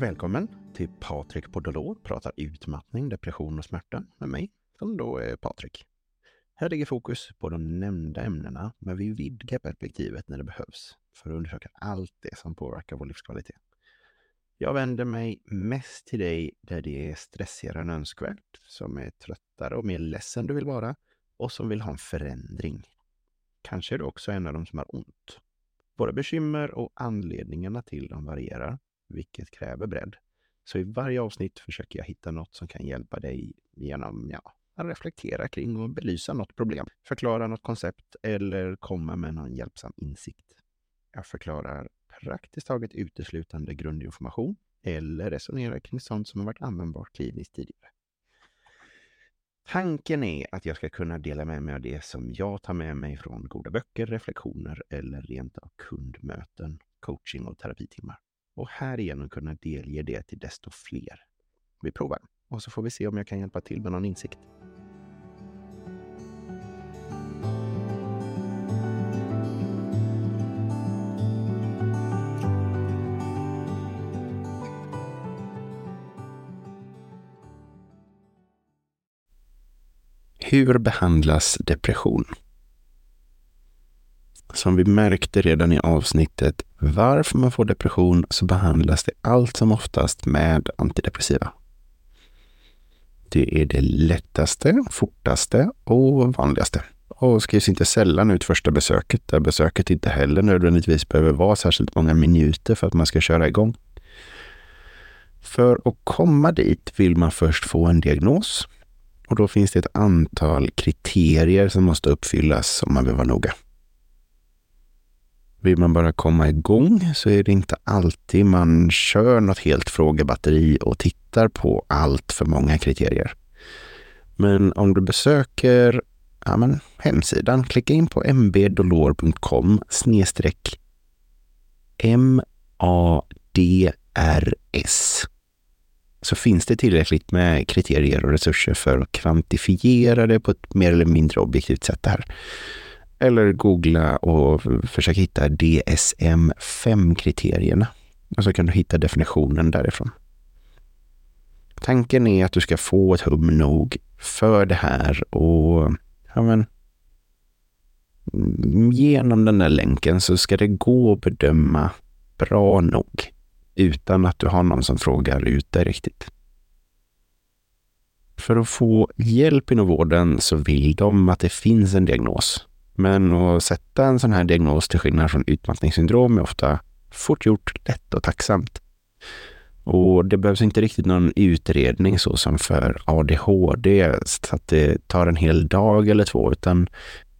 Välkommen till Patrik Podolor pratar utmattning, depression och smärta med mig, som då är Patrik. Här ligger fokus på de nämnda ämnena, men vi vidgar perspektivet när det behövs för att undersöka allt det som påverkar vår livskvalitet. Jag vänder mig mest till dig där det är stressigare än önskvärt, som är tröttare och mer ledsen du vill vara och som vill ha en förändring. Kanske är du också en av dem som har ont. Våra bekymmer och anledningarna till dem varierar, vilket kräver bredd. Så i varje avsnitt försöker jag hitta något som kan hjälpa dig genom ja, att reflektera kring och belysa något problem, förklara något koncept eller komma med någon hjälpsam insikt. Jag förklarar praktiskt taget uteslutande grundinformation eller resonerar kring sånt som har varit användbart kliniskt tidigare. Tanken är att jag ska kunna dela med mig av det som jag tar med mig från goda böcker, reflektioner eller rent av kundmöten, coaching och terapitimmar. Och härigenom kunna delge det till desto fler. Vi provar och så får vi se om jag kan hjälpa till med någon insikt. Hur behandlas depression? Som vi märkte redan i avsnittet Varför man får depression så behandlas det allt som oftast med antidepressiva. Det är det lättaste, fortaste och vanligaste. Och skrivs inte sällan ut första besöket, där besöket inte heller nödvändigtvis behöver vara särskilt många minuter för att man ska köra igång. För att komma dit vill man först få en diagnos och då finns det ett antal kriterier som måste uppfyllas om man vill vara noga. Vill man bara komma igång så är det inte alltid man kör något helt frågebatteri och tittar på allt för många kriterier. Men om du besöker ja, men, hemsidan, klicka in på mbdolor.com snedstreck MADRS så finns det tillräckligt med kriterier och resurser för att kvantifiera det på ett mer eller mindre objektivt sätt här. Eller googla och försöka hitta DSM-5-kriterierna. Och så kan du hitta definitionen därifrån. Tanken är att du ska få ett hum nog för det här och ja, men, mm, genom den där länken så ska det gå att bedöma bra nog utan att du har någon som frågar ut dig riktigt. För att få hjälp inom vården så vill de att det finns en diagnos. Men att sätta en sån här diagnos till skillnad från utmattningssyndrom är ofta fort gjort, lätt och tacksamt. Och det behövs inte riktigt någon utredning så som för ADHD, så att det tar en hel dag eller två, utan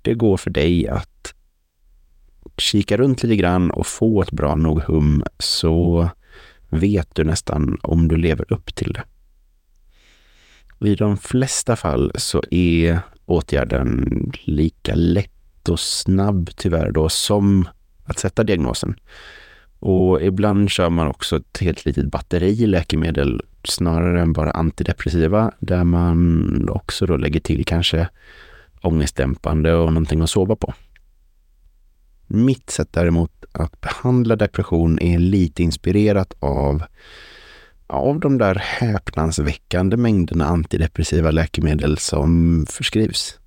det går för dig att kika runt lite grann och få ett bra nog hum så vet du nästan om du lever upp till det. I de flesta fall så är åtgärden lika lätt och snabb tyvärr då som att sätta diagnosen. Och ibland kör man också ett helt litet batteri läkemedel snarare än bara antidepressiva där man också då lägger till kanske ångestdämpande och någonting att sova på. Mitt sätt däremot att behandla depression är lite inspirerat av, av de där häpnadsväckande mängderna antidepressiva läkemedel som förskrivs.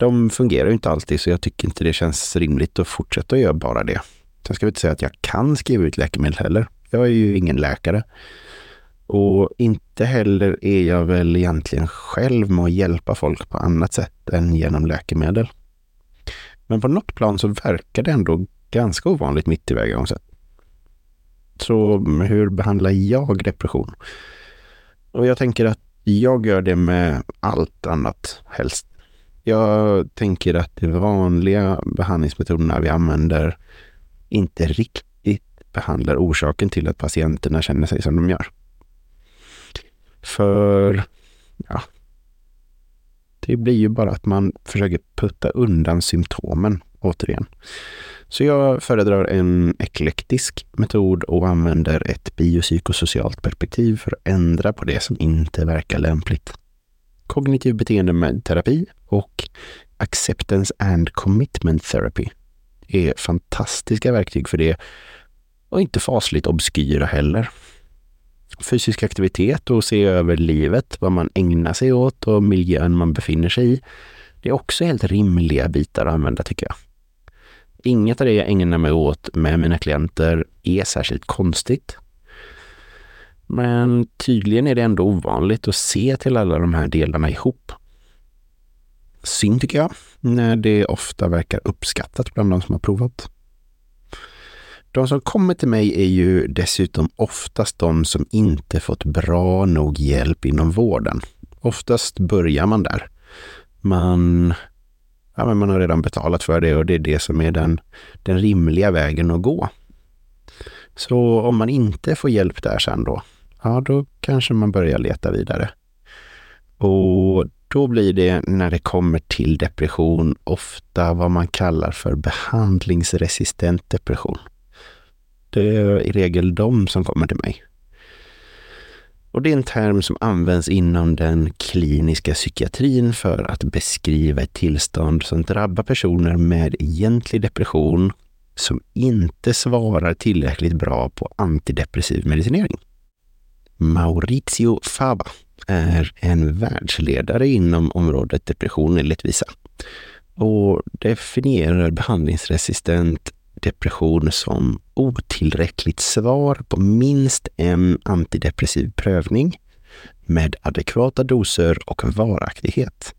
De fungerar ju inte alltid så jag tycker inte det känns rimligt att fortsätta göra bara det. Sen ska vi inte säga att jag kan skriva ut läkemedel heller. Jag är ju ingen läkare. Och inte heller är jag väl egentligen själv med att hjälpa folk på annat sätt än genom läkemedel. Men på något plan så verkar det ändå ganska ovanligt mitt tillvägagångssätt. Så hur behandlar jag depression? Och jag tänker att jag gör det med allt annat helst. Jag tänker att de vanliga behandlingsmetoderna vi använder inte riktigt behandlar orsaken till att patienterna känner sig som de gör. För ja, det blir ju bara att man försöker putta undan symptomen återigen. Så jag föredrar en eklektisk metod och använder ett biopsykosocialt perspektiv för att ändra på det som inte verkar lämpligt. Kognitiv beteendeterapi och Acceptance and Commitment Therapy är fantastiska verktyg för det och inte fasligt obskyra heller. fysisk aktivitet och se över livet, vad man ägnar sig åt och miljön man befinner sig i. Det är också helt rimliga bitar att använda tycker jag. Inget av det jag ägnar mig åt med mina klienter är särskilt konstigt. Men tydligen är det ändå ovanligt att se till alla de här delarna ihop. Synd tycker jag, när det ofta verkar uppskattat bland de som har provat. De som kommer till mig är ju dessutom oftast de som inte fått bra nog hjälp inom vården. Oftast börjar man där. Man, ja, men man har redan betalat för det och det är det som är den, den rimliga vägen att gå. Så om man inte får hjälp där sen då, ja då kanske man börjar leta vidare. Och då blir det när det kommer till depression ofta vad man kallar för behandlingsresistent depression. Det är i regel de som kommer till mig. Och det är en term som används inom den kliniska psykiatrin för att beskriva ett tillstånd som drabbar personer med egentlig depression som inte svarar tillräckligt bra på antidepressiv medicinering. Maurizio Faba är en världsledare inom området depression enligt vissa och definierar behandlingsresistent depression som otillräckligt svar på minst en antidepressiv prövning med adekvata doser och varaktighet.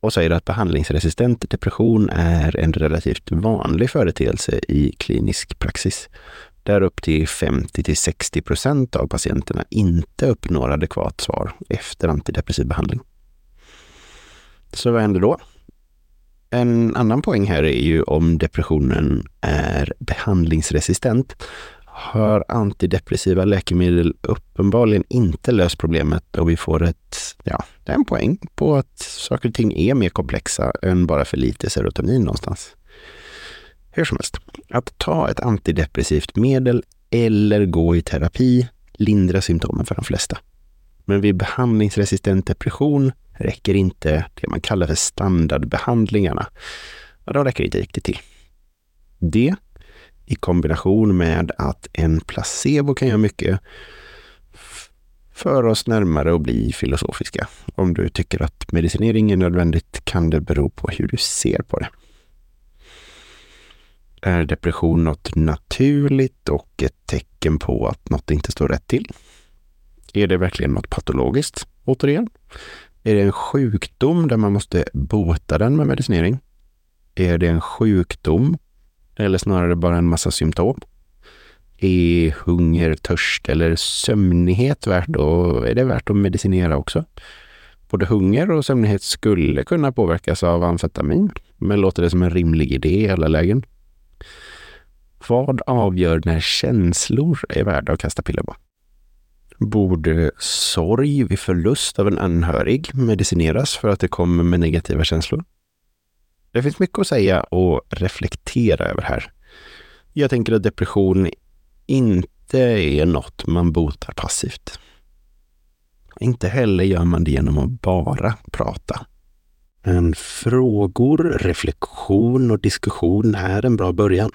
Och säger att behandlingsresistent depression är en relativt vanlig företeelse i klinisk praxis där upp till 50 till 60 procent av patienterna inte uppnår adekvat svar efter antidepressiv behandling. Så vad händer då? En annan poäng här är ju om depressionen är behandlingsresistent har antidepressiva läkemedel uppenbarligen inte löst problemet och vi får ett, ja, det är en poäng på att saker och ting är mer komplexa än bara för lite serotonin någonstans. Hur som helst, att ta ett antidepressivt medel eller gå i terapi lindrar symptomen för de flesta. Men vid behandlingsresistent depression räcker inte det man kallar för standardbehandlingarna. De räcker inte riktigt till. Det i kombination med att en placebo kan göra mycket för oss närmare att bli filosofiska. Om du tycker att medicinering är nödvändigt kan det bero på hur du ser på det. Är depression något naturligt och ett tecken på att något inte står rätt till? Är det verkligen något patologiskt? Återigen. Är det en sjukdom där man måste bota den med medicinering? Är det en sjukdom eller snarare bara en massa symptom? Är hunger, törst eller sömnighet värt att, är det värt att medicinera också? Både hunger och sömnighet skulle kunna påverkas av amfetamin, men låter det som en rimlig idé i alla lägen? Vad avgör när känslor är värda att kasta piller på? Borde sorg vid förlust av en anhörig medicineras för att det kommer med negativa känslor? Det finns mycket att säga och reflektera över här. Jag tänker att depression inte är något man botar passivt. Inte heller gör man det genom att bara prata. Men frågor, reflektion och diskussion är en bra början.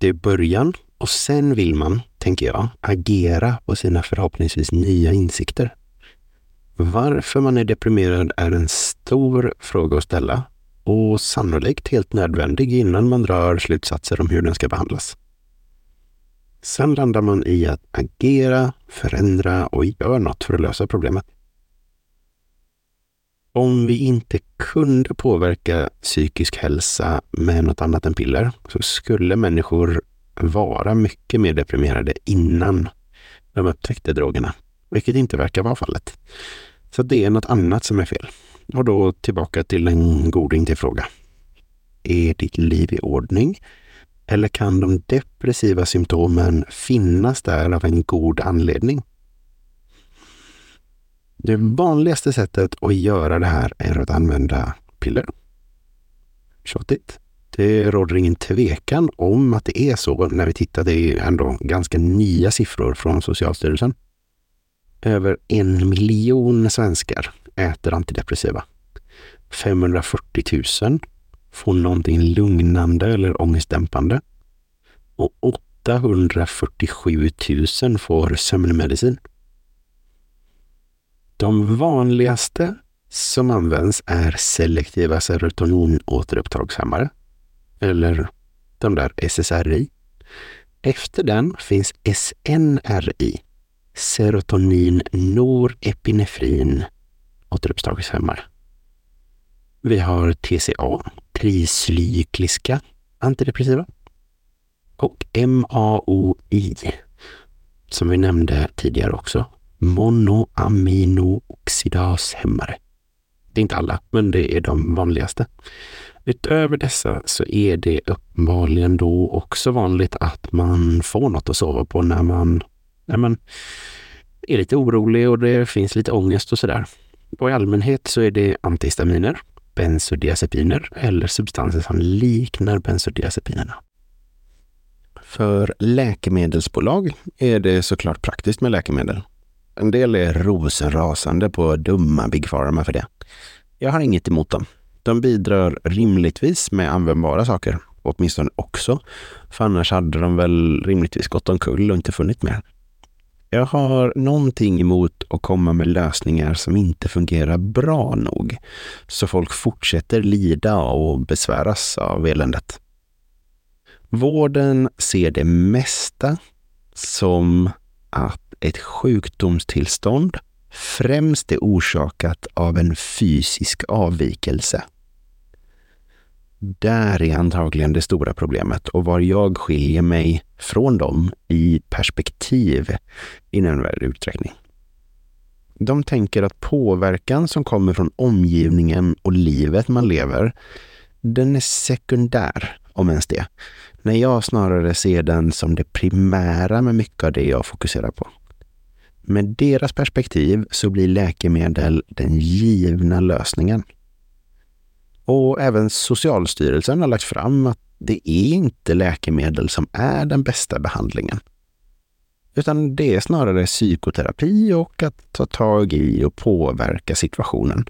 Det är början och sen vill man, tänker jag, agera på sina förhoppningsvis nya insikter. Varför man är deprimerad är en stor fråga att ställa och sannolikt helt nödvändig innan man drar slutsatser om hur den ska behandlas. Sen landar man i att agera, förändra och göra något för att lösa problemet. Om vi inte kunde påverka psykisk hälsa med något annat än piller så skulle människor vara mycket mer deprimerade innan de upptäckte drogerna, vilket inte verkar vara fallet. Så det är något annat som är fel. Och då tillbaka till en goding till fråga. Är ditt liv i ordning? Eller kan de depressiva symptomen finnas där av en god anledning? Det vanligaste sättet att göra det här är att använda piller. Tjatigt. Det råder ingen tvekan om att det är så när vi tittar. Det är ändå ganska nya siffror från Socialstyrelsen. Över en miljon svenskar äter antidepressiva. 540 000 får någonting lugnande eller ångestdämpande. Och 847 000 får sömnmedicin. De vanligaste som används är selektiva serotoninåterupptagshämmare, eller de där SSRI. Efter den finns SNRI, serotonin norepinefrin återupptagshämmare. Vi har TCA, tricykliska antidepressiva. Och MAOI, som vi nämnde tidigare också, monoaminooxidashämmare. Det är inte alla, men det är de vanligaste. Utöver dessa så är det uppenbarligen då också vanligt att man får något att sova på när man, när man är lite orolig och det finns lite ångest och sådär. Och i allmänhet så är det antihistaminer, bensodiazepiner eller substanser som liknar bensodiazepinerna. För läkemedelsbolag är det såklart praktiskt med läkemedel. En del är rosenrasande på dumma Big Pharma för det. Jag har inget emot dem. De bidrar rimligtvis med användbara saker, åtminstone också, för annars hade de väl rimligtvis gått omkull och inte funnit mer. Jag har någonting emot att komma med lösningar som inte fungerar bra nog, så folk fortsätter lida och besväras av eländet. Vården ser det mesta som att ett sjukdomstillstånd främst är orsakat av en fysisk avvikelse. Där är antagligen det stora problemet och var jag skiljer mig från dem i perspektiv i nämnvärd utsträckning. De tänker att påverkan som kommer från omgivningen och livet man lever, den är sekundär, om ens det. När jag snarare ser den som det primära med mycket av det jag fokuserar på. Med deras perspektiv så blir läkemedel den givna lösningen. Och även Socialstyrelsen har lagt fram att det är inte läkemedel som är den bästa behandlingen. Utan det är snarare psykoterapi och att ta tag i och påverka situationen.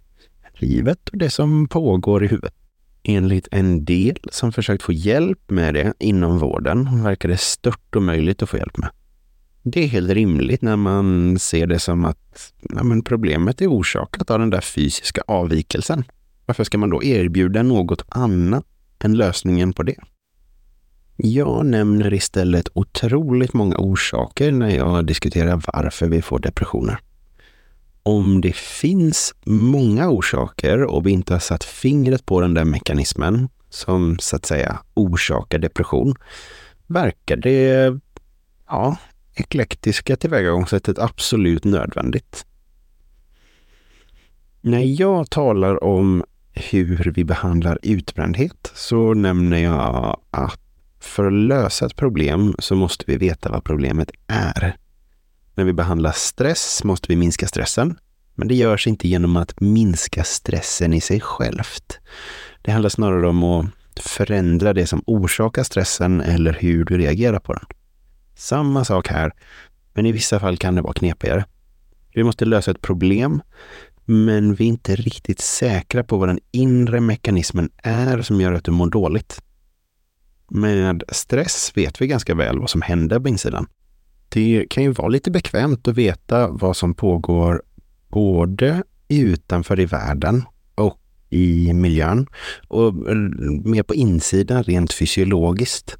Livet och det som pågår i huvudet. Enligt en del som försökt få hjälp med det inom vården verkar det stört omöjligt att få hjälp med. Det är helt rimligt när man ser det som att ja, men problemet är orsakat av den där fysiska avvikelsen. Varför ska man då erbjuda något annat än lösningen på det? Jag nämner istället otroligt många orsaker när jag diskuterar varför vi får depressioner. Om det finns många orsaker och vi inte har satt fingret på den där mekanismen som så att säga orsakar depression, verkar det ja, eklektiska tillvägagångssättet absolut nödvändigt. När jag talar om hur vi behandlar utbrändhet så nämner jag att för att lösa ett problem så måste vi veta vad problemet är. När vi behandlar stress måste vi minska stressen, men det görs inte genom att minska stressen i sig självt. Det handlar snarare om att förändra det som orsakar stressen eller hur du reagerar på den. Samma sak här, men i vissa fall kan det vara knepigare. Vi måste lösa ett problem, men vi är inte riktigt säkra på vad den inre mekanismen är som gör att du mår dåligt. Med stress vet vi ganska väl vad som händer på insidan. Det kan ju vara lite bekvämt att veta vad som pågår både utanför i världen och i miljön och mer på insidan rent fysiologiskt.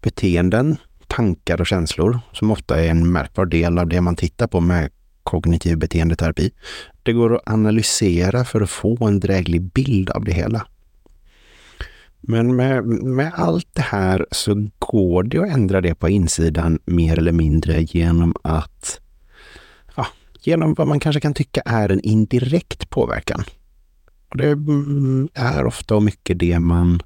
Beteenden tankar och känslor, som ofta är en märkbar del av det man tittar på med kognitiv beteendeterapi. Det går att analysera för att få en dräglig bild av det hela. Men med, med allt det här så går det att ändra det på insidan mer eller mindre genom att ja, genom vad man kanske kan tycka är en indirekt påverkan. Och det är mm, ofta och mycket det man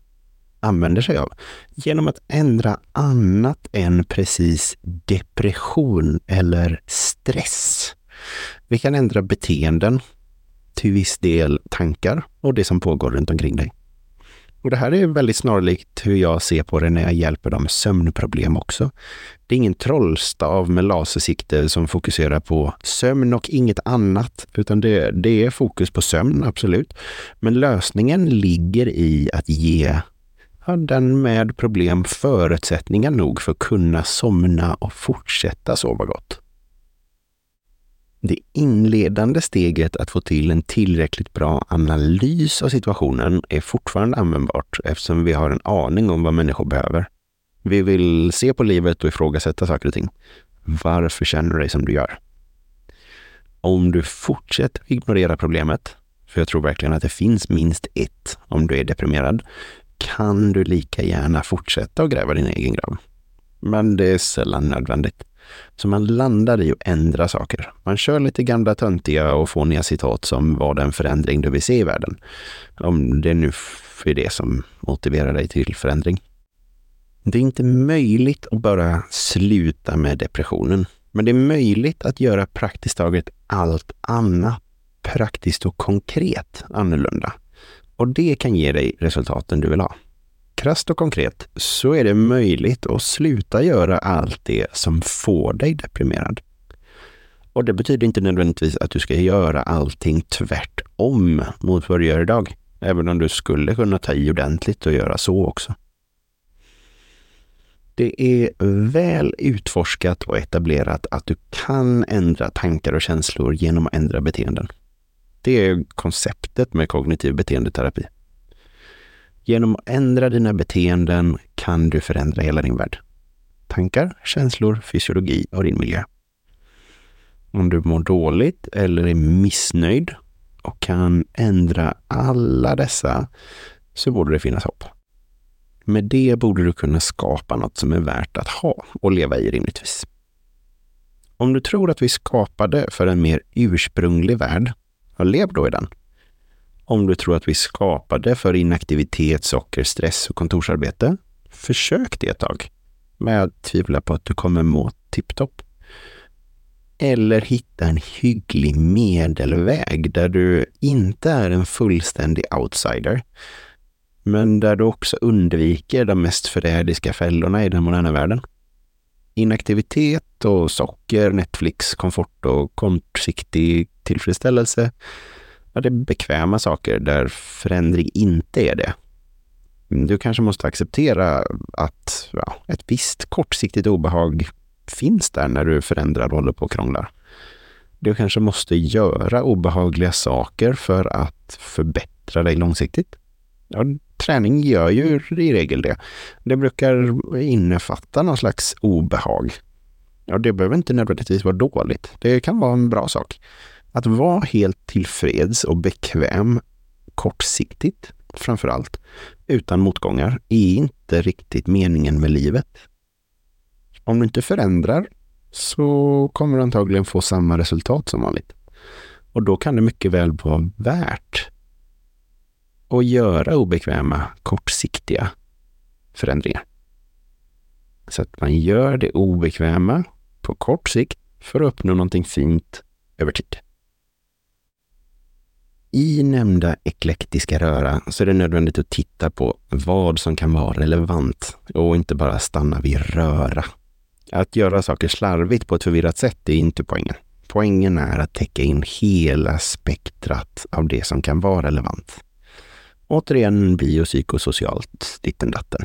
använder sig av genom att ändra annat än precis depression eller stress. Vi kan ändra beteenden, till viss del tankar och det som pågår runt omkring dig. Och det här är väldigt snarlikt hur jag ser på det när jag hjälper dem med sömnproblem också. Det är ingen trollstav med lasersikte som fokuserar på sömn och inget annat, utan det, det är fokus på sömn, absolut. Men lösningen ligger i att ge har den med problem förutsättningar nog för att kunna somna och fortsätta sova gott. Det inledande steget att få till en tillräckligt bra analys av situationen är fortfarande användbart eftersom vi har en aning om vad människor behöver. Vi vill se på livet och ifrågasätta saker och ting. Varför känner du dig som du gör? Om du fortsätter ignorera problemet, för jag tror verkligen att det finns minst ett om du är deprimerad, kan du lika gärna fortsätta att gräva din egen grav. Men det är sällan nödvändigt. Så man landar i att ändra saker. Man kör lite gamla töntiga och fåniga citat som vad den förändring du vill se i världen. Om det nu är det som motiverar dig till förändring. Det är inte möjligt att bara sluta med depressionen. Men det är möjligt att göra praktiskt taget allt annat praktiskt och konkret annorlunda. Och det kan ge dig resultaten du vill ha. Krasst och konkret så är det möjligt att sluta göra allt det som får dig deprimerad. Och det betyder inte nödvändigtvis att du ska göra allting tvärtom mot vad du gör idag. Även om du skulle kunna ta i ordentligt och göra så också. Det är väl utforskat och etablerat att du kan ändra tankar och känslor genom att ändra beteenden. Det är konceptet med kognitiv beteendeterapi. Genom att ändra dina beteenden kan du förändra hela din värld. Tankar, känslor, fysiologi och din miljö. Om du mår dåligt eller är missnöjd och kan ändra alla dessa så borde det finnas hopp. Med det borde du kunna skapa något som är värt att ha och leva i rimligtvis. Om du tror att vi skapade för en mer ursprunglig värld, ja, lev då i den. Om du tror att vi skapade för inaktivitet, socker, stress och kontorsarbete, försök det ett tag. Men jag tvivlar på att du kommer må tipptopp. Eller hitta en hygglig medelväg där du inte är en fullständig outsider, men där du också undviker de mest förrädiska fällorna i den moderna världen. Inaktivitet och socker, Netflix, komfort och kortsiktig tillfredsställelse. Ja, det är bekväma saker där förändring inte är det. Mm, du kanske måste acceptera att ja, ett visst kortsiktigt obehag finns där när du förändrar och håller på och krånglar. Du kanske måste göra obehagliga saker för att förbättra dig långsiktigt. Ja, träning gör ju i regel det. Det brukar innefatta någon slags obehag. Ja, det behöver inte nödvändigtvis vara dåligt. Det kan vara en bra sak. Att vara helt tillfreds och bekväm kortsiktigt, framför allt, utan motgångar, är inte riktigt meningen med livet. Om du inte förändrar så kommer du antagligen få samma resultat som vanligt. Och då kan det mycket väl vara värt att göra obekväma, kortsiktiga förändringar. Så att man gör det obekväma på kort sikt för att uppnå någonting fint över tid. I nämnda eklektiska röra så är det nödvändigt att titta på vad som kan vara relevant och inte bara stanna vid röra. Att göra saker slarvigt på ett förvirrat sätt är inte poängen. Poängen är att täcka in hela spektrat av det som kan vara relevant. Återigen biopsykosocialt ditten datten.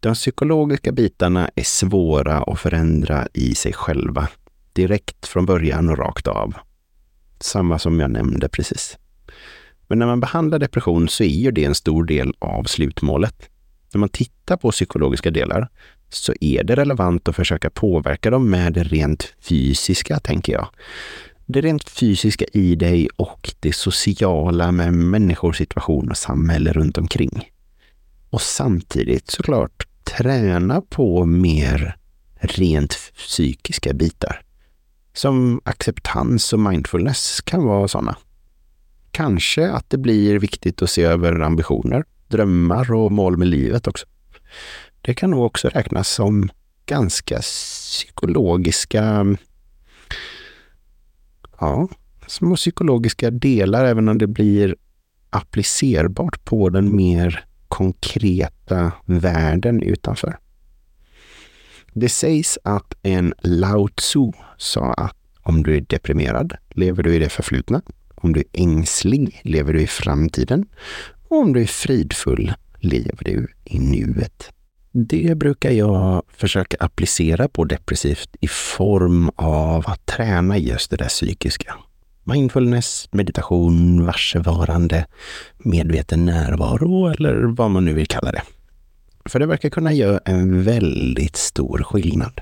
De psykologiska bitarna är svåra att förändra i sig själva, direkt från början och rakt av. Samma som jag nämnde precis. Men när man behandlar depression så är ju det en stor del av slutmålet. När man tittar på psykologiska delar så är det relevant att försöka påverka dem med det rent fysiska, tänker jag det rent fysiska i dig och det sociala med människor, situation och samhälle runt omkring. Och samtidigt såklart träna på mer rent psykiska bitar. Som acceptans och mindfulness kan vara sådana. Kanske att det blir viktigt att se över ambitioner, drömmar och mål med livet också. Det kan nog också räknas som ganska psykologiska ja, små psykologiska delar, även om det blir applicerbart på den mer konkreta världen utanför. Det sägs att en Lao Tzu sa att om du är deprimerad lever du i det förflutna. Om du är ängslig lever du i framtiden. Och om du är fridfull lever du i nuet. Det brukar jag försöka applicera på depressivt i form av att träna just det där psykiska. Mindfulness, meditation, varsevarande, medveten närvaro eller vad man nu vill kalla det. För det verkar kunna göra en väldigt stor skillnad.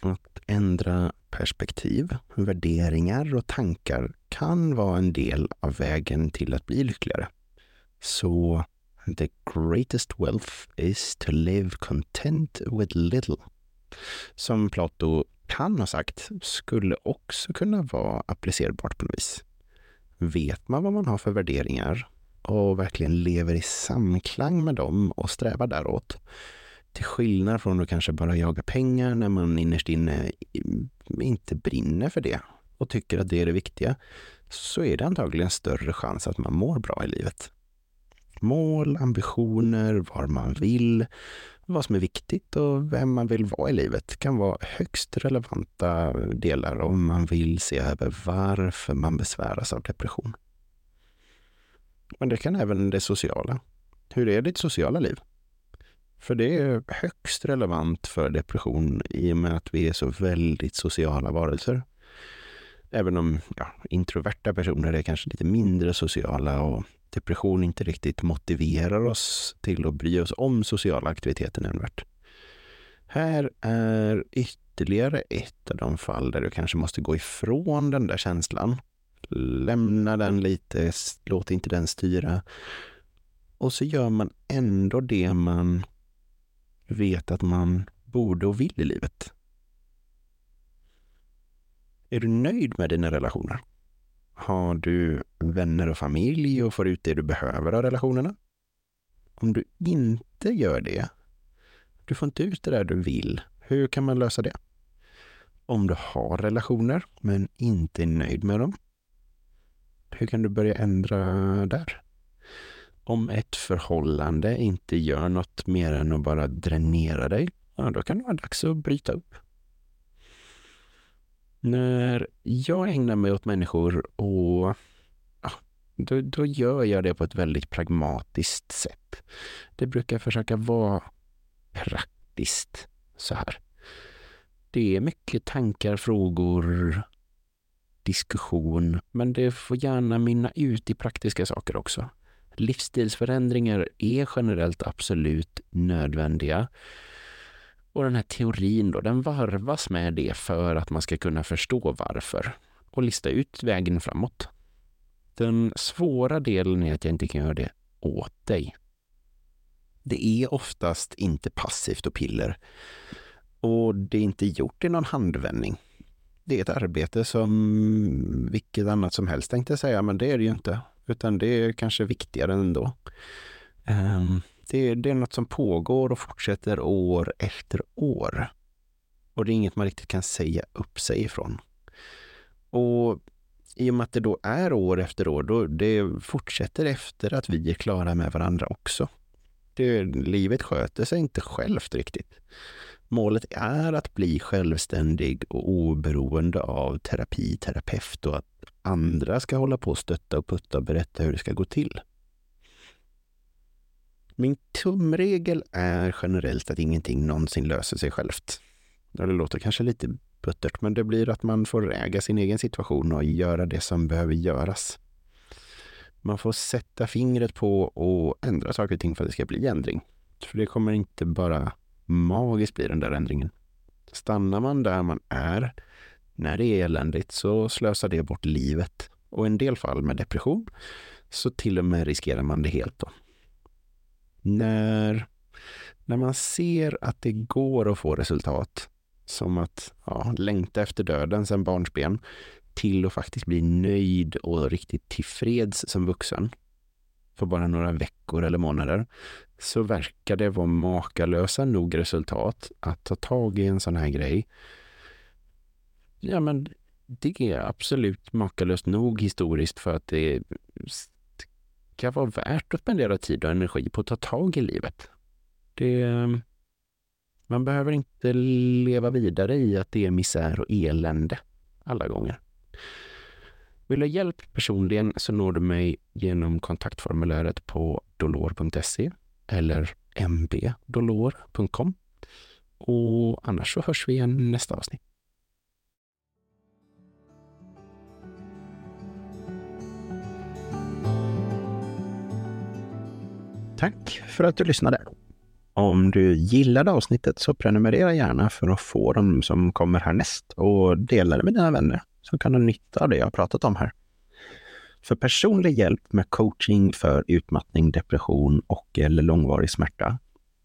Att ändra perspektiv, värderingar och tankar kan vara en del av vägen till att bli lyckligare. Så the greatest wealth is to live content with little. Som Plato kan ha sagt skulle också kunna vara applicerbart på något vis. Vet man vad man har för värderingar och verkligen lever i samklang med dem och strävar däråt, till skillnad från att kanske bara jaga pengar när man innerst inne inte brinner för det och tycker att det är det viktiga, så är det antagligen större chans att man mår bra i livet. Mål, ambitioner, var man vill, vad som är viktigt och vem man vill vara i livet kan vara högst relevanta delar om man vill se över varför man besväras av depression. Men det kan även det sociala. Hur är ditt sociala liv? För det är högst relevant för depression i och med att vi är så väldigt sociala varelser. Även om ja, introverta personer är kanske lite mindre sociala och depression inte riktigt motiverar oss till att bry oss om sociala aktiviteter nämnvärt. Här är ytterligare ett av de fall där du kanske måste gå ifrån den där känslan. Lämna den lite, låt inte den styra. Och så gör man ändå det man vet att man borde och vill i livet. Är du nöjd med dina relationer? Har du vänner och familj och får ut det du behöver av relationerna? Om du inte gör det, du får inte ut det där du vill, hur kan man lösa det? Om du har relationer men inte är nöjd med dem, hur kan du börja ändra där? Om ett förhållande inte gör något mer än att bara dränera dig, ja, då kan det vara dags att bryta upp. När jag ägnar mig åt människor och ja, då, då gör jag det på ett väldigt pragmatiskt sätt. Det brukar försöka vara praktiskt så här. Det är mycket tankar, frågor, diskussion, men det får gärna mynna ut i praktiska saker också. Livsstilsförändringar är generellt absolut nödvändiga. Och den här teorin då, den varvas med det för att man ska kunna förstå varför och lista ut vägen framåt. Den svåra delen är att jag inte kan göra det åt dig. Det är oftast inte passivt och piller. Och det är inte gjort i någon handvändning. Det är ett arbete som vilket annat som helst tänkte jag säga, men det är det ju inte. Utan det är kanske viktigare ändå. Um, det, det är något som pågår och fortsätter år efter år. Och det är inget man riktigt kan säga upp sig ifrån. Och i och med att det då är år efter år, då det fortsätter efter att vi är klara med varandra också. Det, livet sköter sig inte självt riktigt. Målet är att bli självständig och oberoende av terapi, terapeut och att andra ska hålla på och stötta och putta och berätta hur det ska gå till. Min tumregel är generellt att ingenting någonsin löser sig självt. Det låter kanske lite buttert, men det blir att man får äga sin egen situation och göra det som behöver göras. Man får sätta fingret på och ändra saker och ting för att det ska bli ändring. För det kommer inte bara magiskt blir den där ändringen. Stannar man där man är när det är eländigt så slösar det bort livet. Och i en del fall med depression så till och med riskerar man det helt. Då när, när man ser att det går att få resultat, som att ja, längta efter döden sedan barnsben, till att faktiskt bli nöjd och riktigt tillfreds som vuxen, på bara några veckor eller månader, så verkar det vara makalösa nog resultat att ta tag i en sån här grej. Ja, men det är absolut makalöst nog historiskt för att det ska vara värt att spendera tid och energi på att ta tag i livet. Det, man behöver inte leva vidare i att det är misär och elände alla gånger. Vill du ha hjälp personligen så når du mig genom kontaktformuläret på dolor.se eller mbdolor.com. Och annars så hörs vi igen nästa avsnitt. Tack för att du lyssnade. Om du gillade avsnittet så prenumerera gärna för att få dem som kommer härnäst och dela det med dina vänner som kan ha nytta av det jag har pratat om här. För personlig hjälp med coaching för utmattning, depression och eller långvarig smärta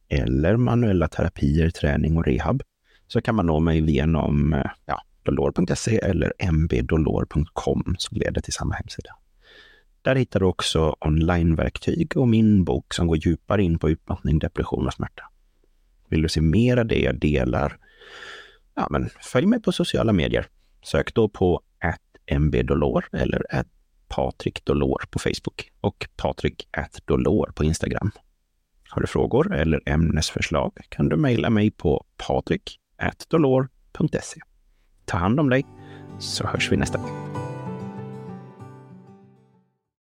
eller manuella terapier, träning och rehab så kan man nå mig genom eh, ja, dolor.se eller mbdolor.com som leder till samma hemsida. Där hittar du också onlineverktyg och min bok som går djupare in på utmattning, depression och smärta. Vill du se mer av det jag delar? Ja, men följ mig på sociala medier. Sök då på mbdolor eller Patrik Dolor på Facebook och Patrik Dolor på Instagram. Har du frågor eller ämnesförslag kan du mejla mig på patrik.dolor.se. Ta hand om dig så hörs vi nästa gång.